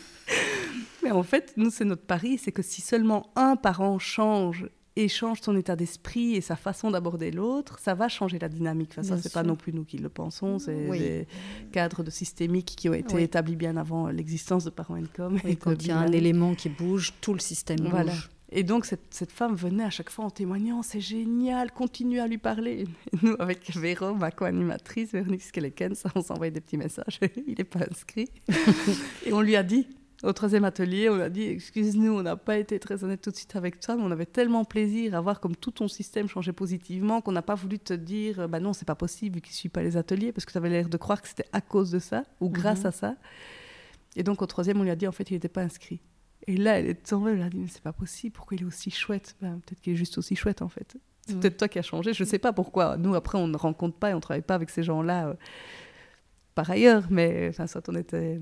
Mais en fait, nous, c'est notre pari, c'est que si seulement un parent change et change son état d'esprit et sa façon d'aborder l'autre, ça va changer la dynamique. Enfin, ça, c'est pas non plus nous qui le pensons, c'est des cadres de systémiques qui ont été établis bien avant l'existence de Income. et quand il y a un élément qui bouge, tout le système bouge. Et donc, cette, cette, femme venait à chaque fois en témoignant c'est génial, continue à lui parler. Et nous, avec Véro, ma co-animatrice, Véronique Skeleken, on s'envoyait des petits messages <laughs> il n'est pas inscrit. <laughs> et on lui a dit au troisième atelier, on a dit Excuse-nous, on n'a pas été très honnête tout de suite avec toi, mais on avait tellement plaisir à voir comme tout ton système changeait positivement qu'on n'a pas voulu te dire Bah non, c'est pas possible vu qu'il ne suit pas les ateliers, parce que tu avais l'air de croire que c'était à cause de ça ou grâce mhm. à ça. Et donc au troisième, on lui a dit En fait, il n'était pas inscrit. Et là, elle est tombée, elle a dit Mais c'est pas possible, pourquoi il est aussi chouette? Ben, Peut-être qu'il est juste aussi chouette en fait. C'est peut-être toi qui as changé, je ne sais pas pourquoi. Nous, après, on ne rencontre pas et on ne travaille pas avec ces gens-là euh, par ailleurs, mais enfin, ça, on était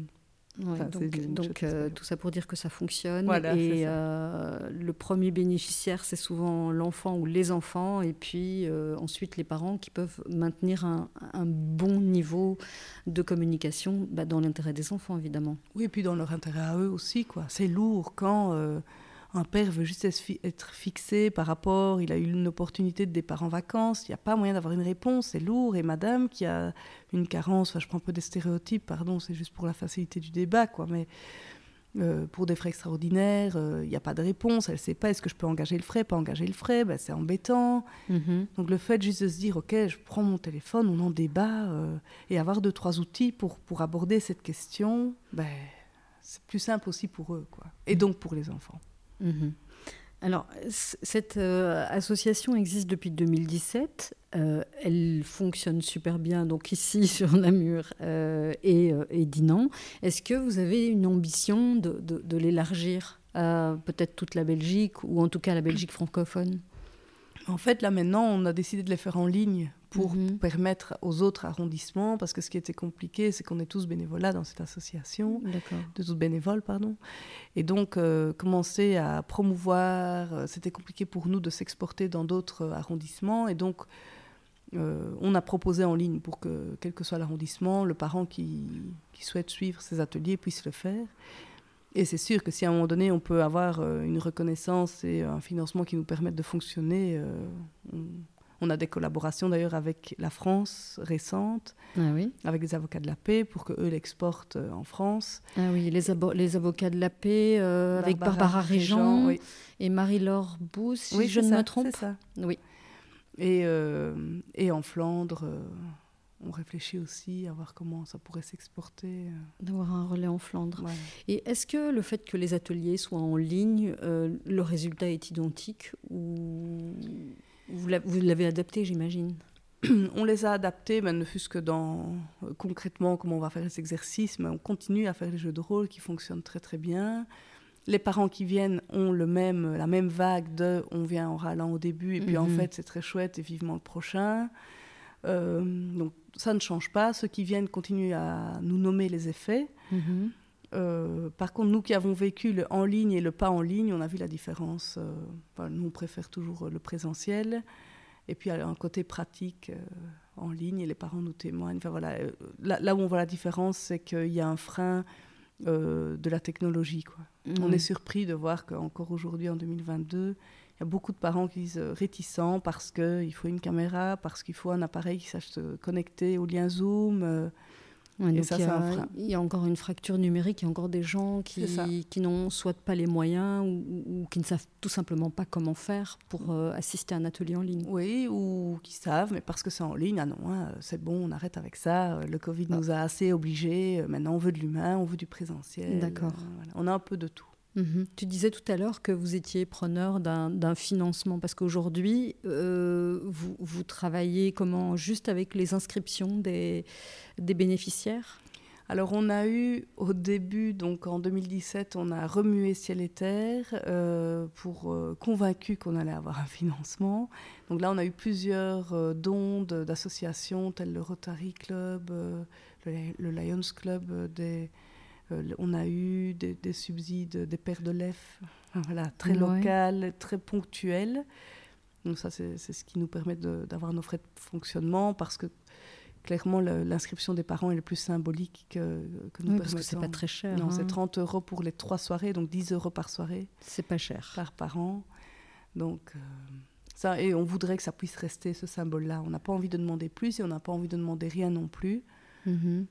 donc, euh, tout ça pour dire que ça fonctionne. et euh, le premier bénéficiaire, c'est souvent l'enfant ou les enfants, et puis euh, ensuite les parents qui peuvent maintenir un, bon niveau de communication bah, dans l'intérêt des enfants, évidemment. Oui, et puis dans leur intérêt à eux aussi. quoi. C'est lourd quand un père veut juste être fixé par rapport, il a eu une opportunité de départ en vacances, il n'y a pas moyen d'avoir une réponse, c'est lourd. Et madame qui a une carence, enfin, je prends un peu des stéréotypes, pardon, c'est juste pour la facilité du débat, quoi, mais euh, pour des frais extraordinaires, euh, il n'y a pas de réponse, elle ne sait pas est-ce que je peux engager le frais, pas engager le frais, ben, c'est embêtant. Mm-hmm. Donc le fait juste de se dire, ok, je prends mon téléphone, on en débat, euh, et avoir deux, trois outils pour, pour aborder cette question, ben, c'est plus simple aussi pour eux, quoi. et donc pour les enfants. Mhm. Alors, cette euh, association existe depuis 2017. Euh, elle fonctionne super bien, donc ici <laughs> sur Namur euh, et, et, Dinan. Est-ce que vous avez une ambition de, de l'élargir à peut-être toute la Belgique ou en tout cas la Belgique francophone? En fait, là maintenant, on a décidé de les faire en ligne pour mhm. permettre aux autres arrondissements, parce que ce qui était compliqué, c'est qu'on est tous bénévolats dans cette association, de tous bénévoles, pardon. Et donc, euh, commencer à promouvoir, euh, c'était compliqué pour nous de s'exporter dans d'autres euh, arrondissements. Et donc, on a proposé en ligne pour que, quel que soit l'arrondissement, le parent qui, qui, souhaite suivre ces ateliers puisse le faire. Et c'est sûr que si à un moment donné, on peut avoir une reconnaissance et un financement qui nous permettent de fonctionner, on, on a des collaborations d'ailleurs avec la France récente, ah avec des avocats de la paix pour qu'eux l'exportent euh, en France. Ah oui, les, les avocats de la paix euh, avec Barbara Régent, et Marie-Laure Bousse, si oui, je ne me trompe. Ça. Oui. Et, euh, et en Flandre, on réfléchit aussi à voir comment ça pourrait s'exporter. D'avoir un relais en Flandre. Et est-ce que le fait que les ateliers soient en ligne, le résultat est identique ou vous l'avez adapté, j'imagine <clears throat> on les a adaptés, mais ne fût-ce que dans euh, concrètement comment on va faire les exercices, mais on continue à faire les jeux de rôle qui fonctionnent très très bien. Les parents qui viennent ont le même, la même vague de on vient en râlant au début et puis en mhm. fait c'est très chouette et vivement le prochain. Euh, donc ça ne change pas. Ceux qui viennent continuent à nous nommer les effets. Mhm. Euh, par contre, nous qui avons vécu le en ligne et le pas en ligne, on a vu la différence. Euh, nous, on préfère toujours le présentiel. Et puis, un côté pratique euh, en ligne et les parents nous témoignent. Enfin, voilà, là, où on voit la différence, c'est qu'il y a un frein de la technologie. Quoi. On est surpris de voir qu'encore aujourd'hui, en 2022, il y a beaucoup de parents qui disent réticents parce qu'il faut une caméra, parce qu'il faut un appareil qui sache se connecter au lien Zoom il, y a, encore une fracture numérique, il y a encore des gens qui, qui n'ont soit pas les moyens ou, qui ne savent tout simplement pas comment faire pour euh, assister à un atelier en ligne. Oui, ou qui savent, mais parce que c'est en ligne, ah non, hein, c'est bon, on arrête avec ça, le Covid ah. nous a assez obligés, euh, maintenant on veut de l'humain, on veut du présentiel. D'accord. On a un peu de tout. Mhm. Tu disais tout à l'heure que vous étiez preneur d'un financement parce qu'aujourd'hui, euh, vous, vous, travaillez comment? Juste avec les inscriptions des, des bénéficiaires? Alors on a eu au début, donc en 2017, on a remué ciel et terre euh, pour euh, convaincu qu'on allait avoir un financement. Donc là on a eu plusieurs dons d'associations telles le Rotary Club, le, Lions Club des euh, on a eu des, subsides des pères de l'EF, <laughs> voilà, très local, très ponctuels. Donc ça, c'est ce qui nous permet d'avoir nos frais de fonctionnement parce que clairement, l'inscription des parents est le plus symbolique que, que nous oui, parce que c'est pas très cher. Non, c'est 30 hein. euros pour les trois soirées, donc 10 euros par soirée. C'est pas cher. Par parent. Donc, euh, ça, et on voudrait que ça puisse rester ce symbole-là. On n'a pas envie de demander plus et on n'a pas envie de demander rien non plus. Mm-hmm.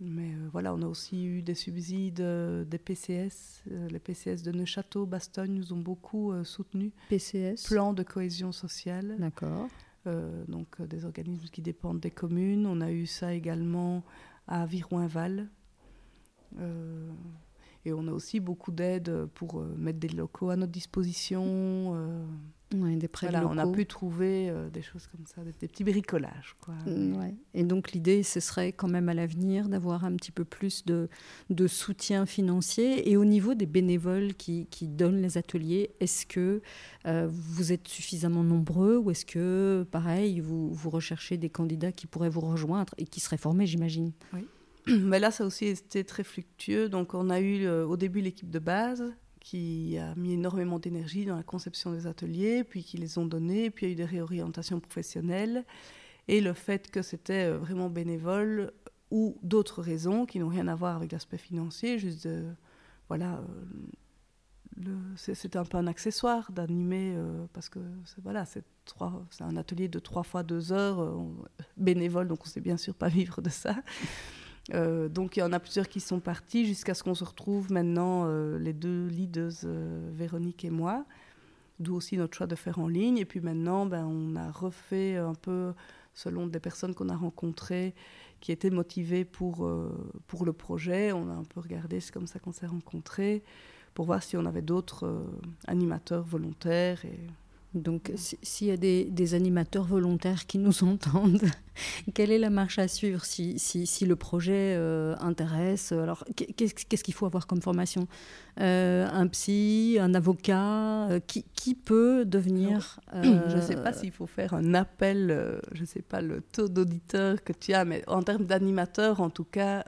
Mais euh, voilà, on a aussi eu des subsides euh, des PCS. les PCS de Neuchâteau, Bastogne nous ont beaucoup soutenus. PCS Plan de cohésion sociale. D'accord. Euh, donc euh, des organismes qui dépendent des communes. On a eu ça également à Viroinval. Euh, et on a aussi beaucoup d'aides pour mettre des locaux à notre disposition des prêts On a pu trouver euh, des choses comme ça, des, petits bricolages. Quoi. Mm, Et donc l'idée, ce serait quand même à l'avenir d'avoir un petit peu plus de, de, soutien financier. Et au niveau des bénévoles qui, qui donnent les ateliers, est-ce que euh, vous êtes suffisamment nombreux ou est-ce que, pareil, vous, vous recherchez des candidats qui pourraient vous rejoindre et qui seraient formés, j'imagine? Oui. <clears throat> Mais là, ça a aussi été très fluctueux. Donc, on a eu euh, au début l'équipe de base qui a mis énormément d'énergie dans la conception des ateliers, puis qui les ont donnés, puis il y a eu des réorientations professionnelles, et le fait que c'était euh, vraiment bénévole ou d'autres raisons qui n'ont rien à voir avec l'aspect financier, juste voilà, euh, c'est un peu un accessoire d'animer euh, parce que c'est un atelier de trois fois deux heures bénévole, donc on sait bien sûr pas vivre de ça. Euh, donc il y en a plusieurs qui sont partis jusqu'à ce qu'on se retrouve maintenant, euh, les deux leaders, euh, Véronique et moi, d'où aussi notre choix de faire en ligne. Et puis maintenant, ben, on a refait un peu selon des personnes qu'on a rencontrées qui étaient motivées pour, pour le projet. On a un peu regardé, c'est comme ça qu'on s'est rencontrés, pour voir si on avait d'autres animateurs volontaires. Donc, s'il y a des, animateurs volontaires qui nous <laughs> entendent, quelle est la marche à suivre si, si, le projet euh, intéresse? Alors, qu'est-ce qu'il faut avoir comme formation? Euh, Un psy, un avocat euh, qui, qui, peut devenir <clears throat> Je ne sais pas s'il faut faire un appel, je ne sais pas le taux d'auditeur que tu as, mais en termes d'animateurs, en tout cas,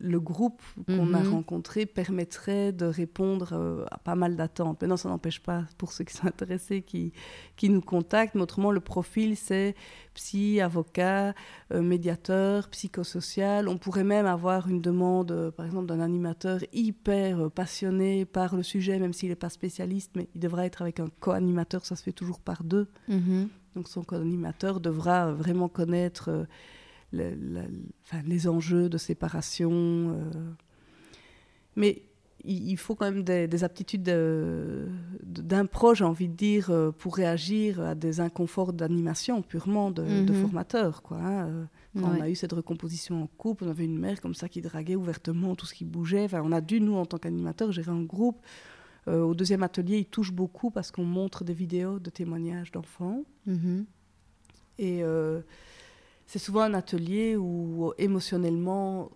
le groupe qu'on a mhm. rencontré permettrait de répondre à pas mal d'attentes. Maintenant, ça n'empêche pas, pour ceux qui sont intéressés, qui qui, nous contactent. Mais autrement, le profil, c'est psy, avocat, euh, médiateur, psychosocial. On pourrait même avoir une demande, euh, par exemple, d'un animateur hyper euh, passionné par le sujet, même s'il n'est pas spécialiste, mais il devra être avec un co-animateur, ça se fait toujours par deux. Mm-hmm. Donc son co-animateur devra vraiment connaître les enjeux de séparation. mais il faut quand même des, aptitudes d'un pro, j'ai envie de dire, euh, pour réagir à des inconforts d'animation purement de, mhm. formateur. Quoi, hein, euh. On a eu cette recomposition en couple, on avait une mère comme ça qui draguait ouvertement tout ce qui bougeait. Enfin, on a dû, nous, en tant qu'animateur, gérer un groupe. Euh, au deuxième atelier, il touche beaucoup parce qu'on montre des vidéos de témoignages d'enfants. Mhm. Et c'est souvent un atelier où émotionnellement,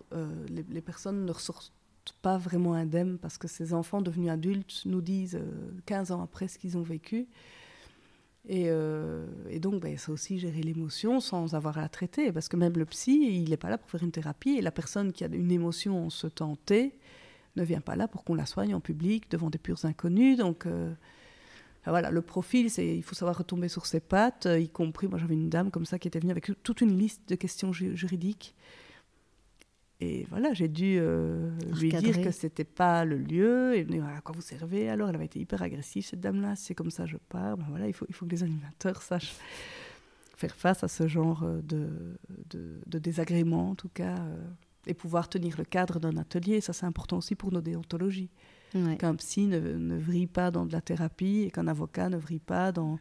les, les, personnes ne ressortent pas vraiment indemnes parce que ces enfants devenus adultes nous disent 15 euh, ans après ce qu'ils ont vécu. Et, euh, et donc, ben, c'est aussi gérer l'émotion sans avoir à la traiter. Parce que même le psy, il n'est pas là pour faire une thérapie. Et la personne qui a une émotion en se tenté ne vient pas là pour qu'on la soigne en public devant des purs inconnus. Donc, euh, voilà, le profil, c'est il faut savoir retomber sur ses pattes, y compris, moi j'avais une dame comme ça qui était venue avec toute une liste de questions juridiques et voilà, j'ai dû euh, lui dire que c'était pas le lieu. Et me à quoi vous servez alors? Elle avait été hyper agressive, cette dame-là. c'est comme ça, je pars. Ben voilà, il faut, il faut que les animateurs sachent faire face à ce genre euh, de, de, désagréments, en tout cas, euh, et pouvoir tenir le cadre d'un atelier. Ça, c'est important aussi pour nos déontologies. Qu'un psy ne, ne vrille pas dans de la thérapie et qu'un avocat ne vrille pas dans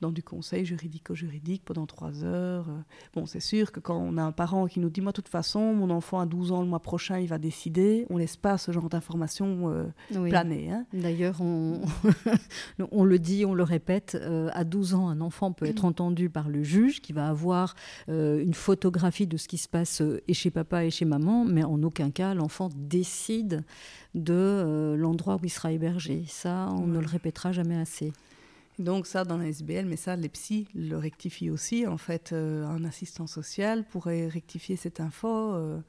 dans du conseil juridico-juridique pendant trois heures. Euh. Bon, c'est sûr que quand on a un parent qui nous dit, moi, de toute façon, mon enfant a 12 ans le mois prochain, il va décider, on laisse pas ce genre d'informations euh, planer. Hein. D'ailleurs, on, <laughs> on, le dit, on le répète, euh, à 12 ans, un enfant peut être entendu par le juge qui va avoir une photographie de ce qui se passe et chez papa et chez maman, mais en aucun cas, l'enfant décide de l'endroit où il sera hébergé. Ça, on ne le répétera jamais assez. Donc ça, dans la SBL, mais ça, les psys le rectifient aussi. En fait, euh, un assistant social pourrait rectifier cette info. Euh,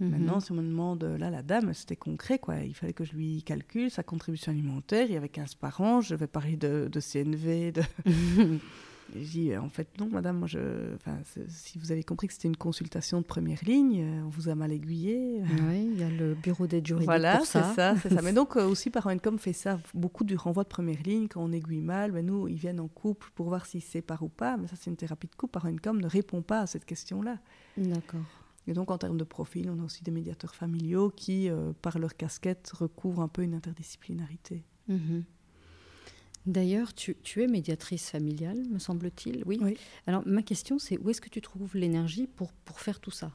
Mhm. Maintenant, si on me demande, là, la dame, c'était concret, quoi. Il fallait que je lui calcule sa contribution alimentaire. Il y avait 15 par an. Je vais parler de, de CNV. De... <laughs> je dis, en fait, non, madame, moi, je... enfin, si vous avez compris que c'était une consultation de première ligne, euh, on vous a mal aiguillé. Oui, il y a le bureau d'aide juridique voilà, pour ça. c'est ça, c'est ça. Mais <laughs> donc, euh, aussi, Paroencom fait ça, beaucoup du renvoi de première ligne, quand on aiguille mal, mais nous, ils viennent en couple pour voir s'ils se séparent ou pas. Mais ça, c'est une thérapie de couple. Paroencom ne répond pas à cette question-là. D'accord. Et donc, en termes de profil, on a aussi des médiateurs familiaux qui, euh, par leur casquette, recouvrent un peu une interdisciplinarité. Mhm. D'ailleurs, tu, es médiatrice familiale, me semble-t-il. Oui. Alors, ma question, c'est où est-ce que tu trouves l'énergie pour, pour faire tout ça?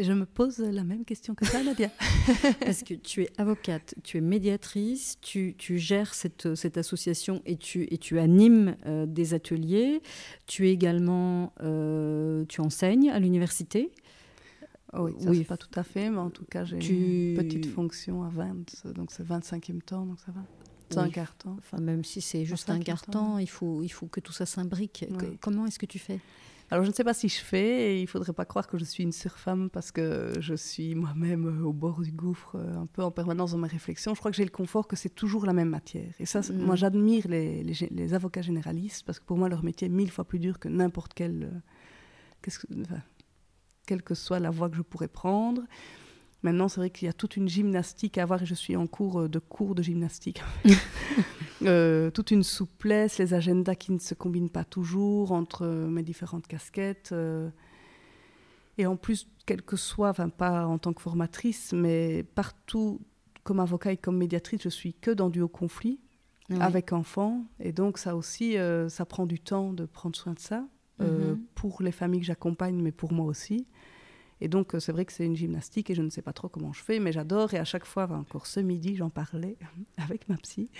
Je me pose la même question que toi, Nadia. <laughs> Parce que tu es avocate, tu es médiatrice, tu, tu gères cette, cette, association et tu, et tu animes euh, des ateliers. Tu es également, euh, tu enseignes à l'université? Oh oui, ça oui. pas tout à fait, mais en tout cas, j'ai une petite fonction à 20, donc c'est 25e temps, donc ça va. Un. Enfin, même si c'est juste un temps, il faut, il faut que tout ça s'imbrique. Comment est-ce que tu fais? Alors, je ne sais pas si je fais, et il ne faudrait pas croire que je suis une surfemme parce que je suis moi-même euh, au bord du gouffre, euh, un peu en permanence dans mes réflexions. Je crois que j'ai le confort que c'est toujours la même matière. Et ça, mm. moi, j'admire les, les, avocats généralistes parce que pour moi, leur métier est mille fois plus dur que n'importe quel. Euh, que, quelle que soit la voie que je pourrais prendre. Maintenant, c'est vrai qu'il y a toute une gymnastique à avoir et je suis en cours euh, de cours de gymnastique. <laughs> euh, toute une souplesse, les agendas qui ne se combinent pas toujours entre euh, mes différentes casquettes. Euh. et en plus, quel que soit, enfin pas en tant que formatrice, mais partout, comme avocat et comme médiatrice, je suis que dans du haut conflit avec enfants. Et donc ça aussi, ça prend du temps de prendre soin de ça. Mm-hmm. pour les familles que j'accompagne, mais pour moi aussi. Et donc, euh, c'est vrai que c'est une gymnastique et je ne sais pas trop comment je fais, mais j'adore. Et à chaque fois, encore ce midi, j'en parlais <laughs> avec ma psy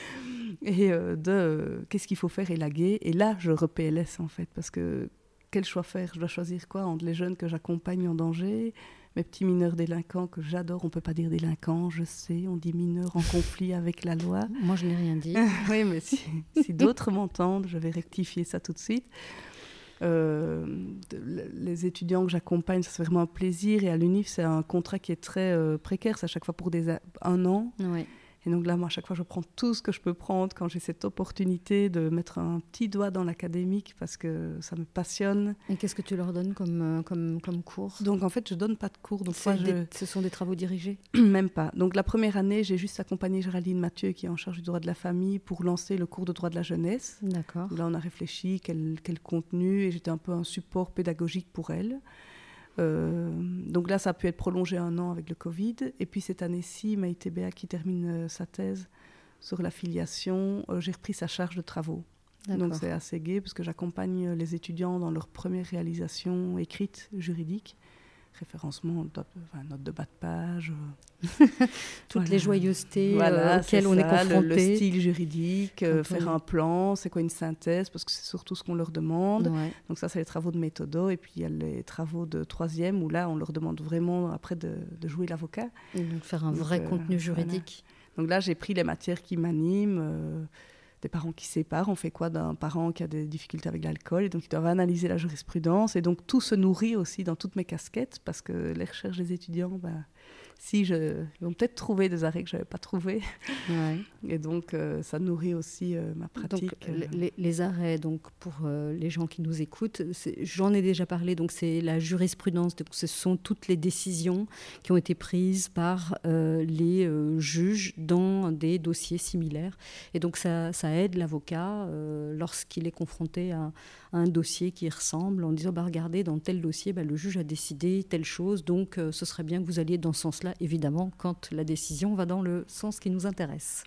et euh, de euh, qu'est-ce qu'il faut faire élaguer. Et là, je repls en fait, parce que quel choix faire? Je dois choisir quoi entre les jeunes que j'accompagne en danger, mes petits mineurs délinquants que j'adore. On peut pas dire délinquants, je sais. On dit mineurs en conflit avec la loi. Moi, je n'ai rien dit. <laughs> oui, mais si, si d'autres m'entendent, je vais rectifier ça tout de suite. Euh, les étudiants que j'accompagne, c'est vraiment un plaisir. Et à l'UNIF, c'est un contrat qui est très euh, précaire. C'est à chaque fois pour un an. Et donc là, moi, à chaque fois, je prends tout ce que je peux prendre quand j'ai cette opportunité de mettre un petit doigt dans l'académique parce que ça me passionne. Et qu'est-ce que tu leur donnes comme, euh, comme, comme cours? Donc en fait, je donne pas de cours. Donc Ce sont des travaux dirigés? <clears throat> Même pas. Donc la première année, j'ai juste accompagné Géraldine Mathieu, qui est en charge du droit de la famille, pour lancer le cours de droit de la jeunesse. D'accord. Là, on a réfléchi quel, quel contenu et j'étais un peu un support pédagogique pour elle. Euh, donc là, ça a pu être prolongé un an avec le Covid. Et puis cette année-ci, Maïté Béa, qui termine euh, sa thèse sur la filiation, euh, j'ai repris sa charge de travaux. Donc c'est assez gai parce que j'accompagne les étudiants dans leur première réalisation écrite juridique référencement, note de bas de page. Euh, <laughs> Toutes les joyeusetés euh, auxquelles on est confronté. Le, style juridique, euh, faire un plan, c'est quoi une synthèse, parce que c'est surtout ce qu'on leur demande. Donc ça, c'est les travaux de méthodo. Et puis il y a les travaux de troisième, où là, on leur demande vraiment après de, jouer l'avocat. Donc faire un vrai contenu juridique. Donc là, j'ai pris les matières qui m'animent des parents qui séparent, on fait quoi d'un parent qui a des difficultés avec l'alcool, et donc ils doivent analyser la jurisprudence, et donc tout se nourrit aussi dans toutes mes casquettes, parce que les recherches des étudiants, bah, si je, ils vont peut-être trouver des arrêts que je n'avais pas trouvés. Et donc, euh, ça nourrit aussi euh, ma pratique. Donc, les, les, arrêts, donc, pour euh, les gens qui nous écoutent, j'en ai déjà parlé, donc c'est la jurisprudence, donc ce sont toutes les décisions qui ont été prises par les juges dans des dossiers similaires. Et donc, ça, ça aide l'avocat lorsqu'il est confronté à, un dossier qui ressemble en disant, bah, regardez, dans tel dossier, bah, le juge a décidé telle chose, donc ce serait bien que vous alliez dans ce sens-là évidemment, quand la décision va dans le sens qui nous intéresse.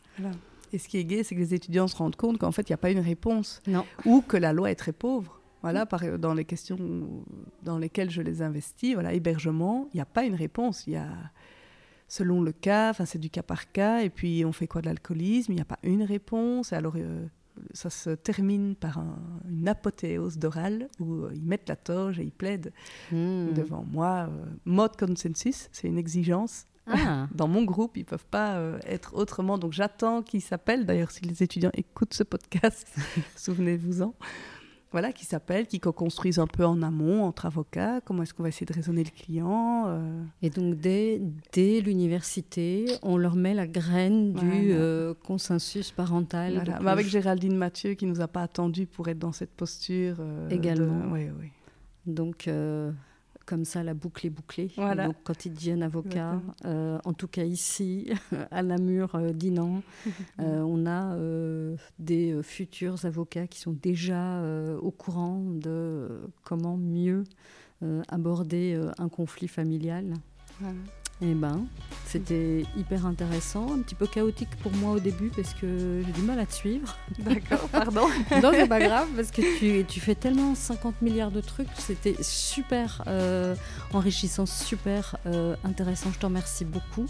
Et ce qui est gai, c'est que les étudiants se rendent compte qu'en fait, il n'y a pas une réponse. Non. Ou que la loi est très pauvre. Voilà, par, dans les questions dans lesquelles je les investis, voilà, hébergement, il n'y a pas une réponse. Il y a, selon le cas, c'est du cas par cas. Et puis, on fait quoi de l'alcoolisme Il n'y a pas une réponse. Et alors, euh, ça se termine par une apothéose d'oral où euh, ils mettent la toge et ils plaident hmm. devant moi. Euh, mode consensus, c'est une exigence. Ah. <laughs> Dans mon groupe, ils ne peuvent pas euh, être autrement. Donc j'attends qu'ils s'appellent. D'ailleurs, si les étudiants écoutent ce podcast, <laughs> souvenez-vous-en. Voilà, qui s'appellent, qui co-construisent un peu en amont entre avocats. Comment est-ce qu'on va essayer de raisonner le client euh. Et donc dès, dès l'université, on leur met la graine du euh, consensus parental. Voilà. Avec Géraldine Mathieu qui nous a pas attendu pour être dans cette posture. Euh, Également. Oui, oui. Donc comme ça, la boucle est bouclée. Donc, quand ils deviennent avocats, euh, en tout cas ici, <laughs> à Namur, euh, Dinan, <laughs> euh, on a des futurs avocats qui sont déjà au courant de comment mieux aborder un conflit familial. Eh ben, c'était hyper intéressant, un petit peu chaotique pour moi au début parce que j'ai du mal à te suivre. <laughs> D'accord, pardon. <laughs> non, c'est pas grave parce que tu, tu, fais tellement 50 milliards de trucs. C'était super euh, enrichissant, super euh, intéressant. Je te remercie beaucoup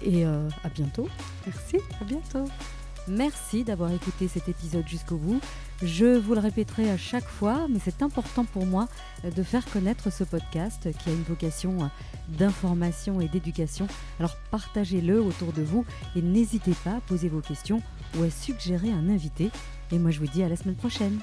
et euh, à bientôt. Merci, à bientôt. Merci d'avoir écouté cet épisode jusqu'au bout. Je vous le répéterai à chaque fois, mais c'est important pour moi de faire connaître ce podcast qui a une vocation d'information et d'éducation. Alors partagez-le autour de vous et n'hésitez pas à poser vos questions ou à suggérer un invité. Et moi je vous dis à la semaine prochaine.